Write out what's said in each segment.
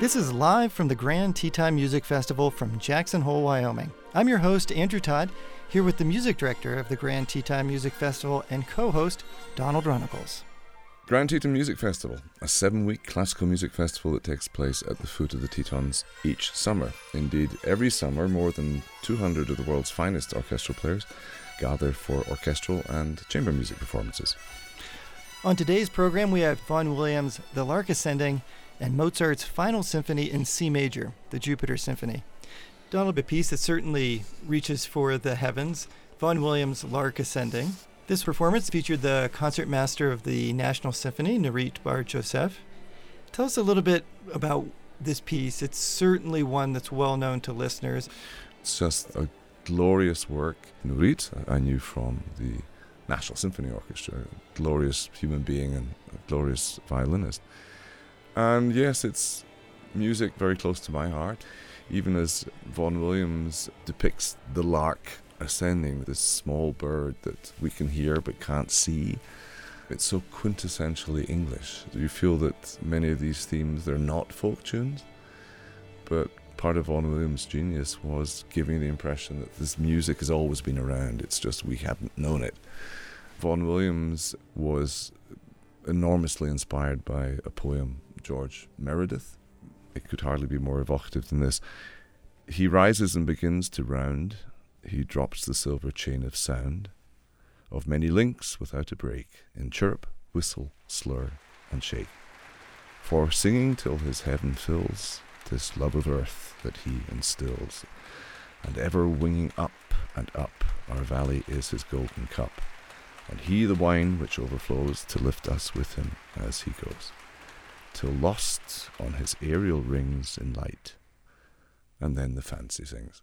This is live from the Grand Teton Music Festival from Jackson Hole, Wyoming. I'm your host, Andrew Todd, here with the music director of the Grand Teton Music Festival and co host, Donald Runnicles. Grand Teton Music Festival, a seven week classical music festival that takes place at the foot of the Tetons each summer. Indeed, every summer, more than 200 of the world's finest orchestral players gather for orchestral and chamber music performances. On today's program, we have Vaughan Williams' The Lark Ascending and Mozart's Final Symphony in C major, the Jupiter Symphony. Donald, a piece certainly reaches for the heavens, Vaughan Williams' Lark Ascending. This performance featured the concertmaster of the National Symphony, Nurit Bar Josef. Tell us a little bit about this piece. It's certainly one that's well known to listeners. It's just a glorious work. Nurit, I knew from the National Symphony Orchestra, glorious human being and a glorious violinist. And yes, it's music very close to my heart. Even as Vaughan Williams depicts the lark ascending, this small bird that we can hear but can't see. It's so quintessentially English. You feel that many of these themes they're not folk tunes? But part of Vaughan Williams' genius was giving the impression that this music has always been around. It's just we haven't known it. Vaughan Williams was enormously inspired by a poem George Meredith. It could hardly be more evocative than this. He rises and begins to round. He drops the silver chain of sound, of many links without a break, in chirp, whistle, slur, and shake. For singing till his heaven fills, this love of earth that he instills, and ever winging up and up, our valley is his golden cup, and he the wine which overflows to lift us with him as he goes till lost on his aerial rings in light. And then the fancy sings.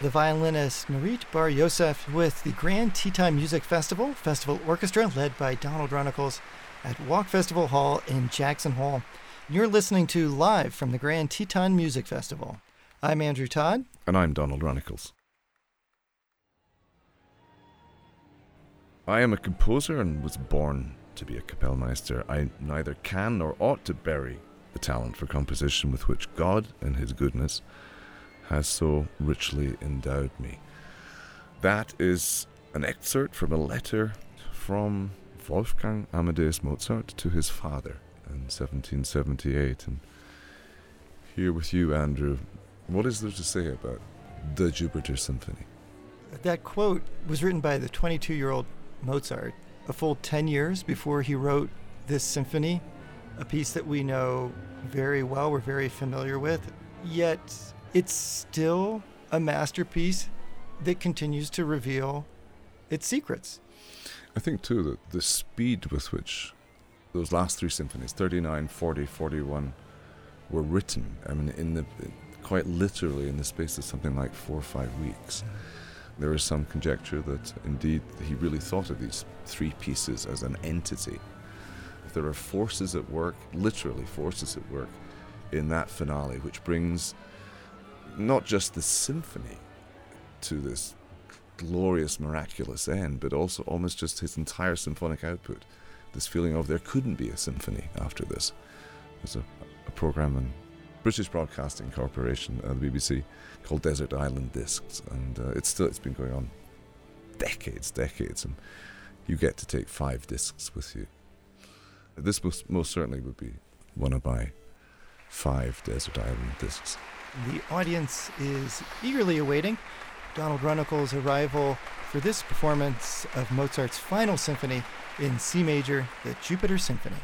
The violinist Nurit Bar Yosef with the Grand Teton Music Festival, Festival Orchestra led by Donald Runnicles at Walk Festival Hall in Jackson Hole. You're listening to live from the Grand Teton Music Festival. I'm Andrew Todd. And I'm Donald Runnicles. I am a composer and was born to be a Kapellmeister. I neither can nor ought to bury the talent for composition with which God, in His goodness, has so richly endowed me. That is an excerpt from a letter from Wolfgang Amadeus Mozart to his father in 1778. And here with you, Andrew, what is there to say about the Jupiter Symphony? That quote was written by the 22 year old Mozart a full 10 years before he wrote this symphony, a piece that we know very well, we're very familiar with. Yet it's still a masterpiece that continues to reveal its secrets. I think, too, that the speed with which those last three symphonies, 39, 40, 41, were written, I mean, in the quite literally in the space of something like four or five weeks. There is some conjecture that indeed he really thought of these three pieces as an entity. There are forces at work, literally forces at work, in that finale, which brings not just the symphony to this glorious, miraculous end, but also almost just his entire symphonic output. This feeling of there couldn't be a symphony after this. There's a, a program in British Broadcasting Corporation, uh, the BBC, called Desert Island Discs, and uh, it's still it's been going on decades, decades, and you get to take five discs with you. This most, most certainly would be one of my five Desert Island discs. The audience is eagerly awaiting Donald Runnicles' arrival for this performance of Mozart's final symphony in C major, the Jupiter Symphony.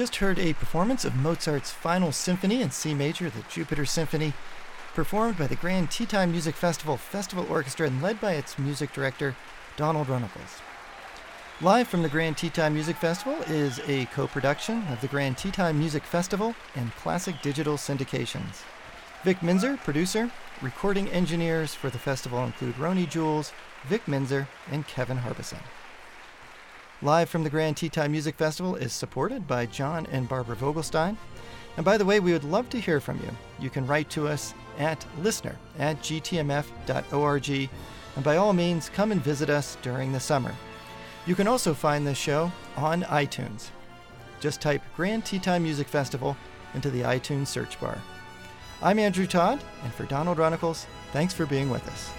Just heard a performance of Mozart's Final Symphony in C major, the Jupiter Symphony, performed by the Grand Teton Music Festival Festival Orchestra and led by its music director, Donald Runnicles. Live from the Grand Teton Music Festival is a co production of the Grand Teton Music Festival and Classic Digital Syndications. Vic Minzer, producer. Recording engineers for the festival include Roni Jules, Vic Minzer, and Kevin Harbison. Live from the Grand Teton Music Festival is supported by John and Barbara Vogelstein. And by the way, we would love to hear from you. You can write to us at listener at gtmf.org. And by all means, come and visit us during the summer. You can also find this show on iTunes. Just type Grand Teton Music Festival into the iTunes search bar. I'm Andrew Todd, and for Donald Runnicles, thanks for being with us.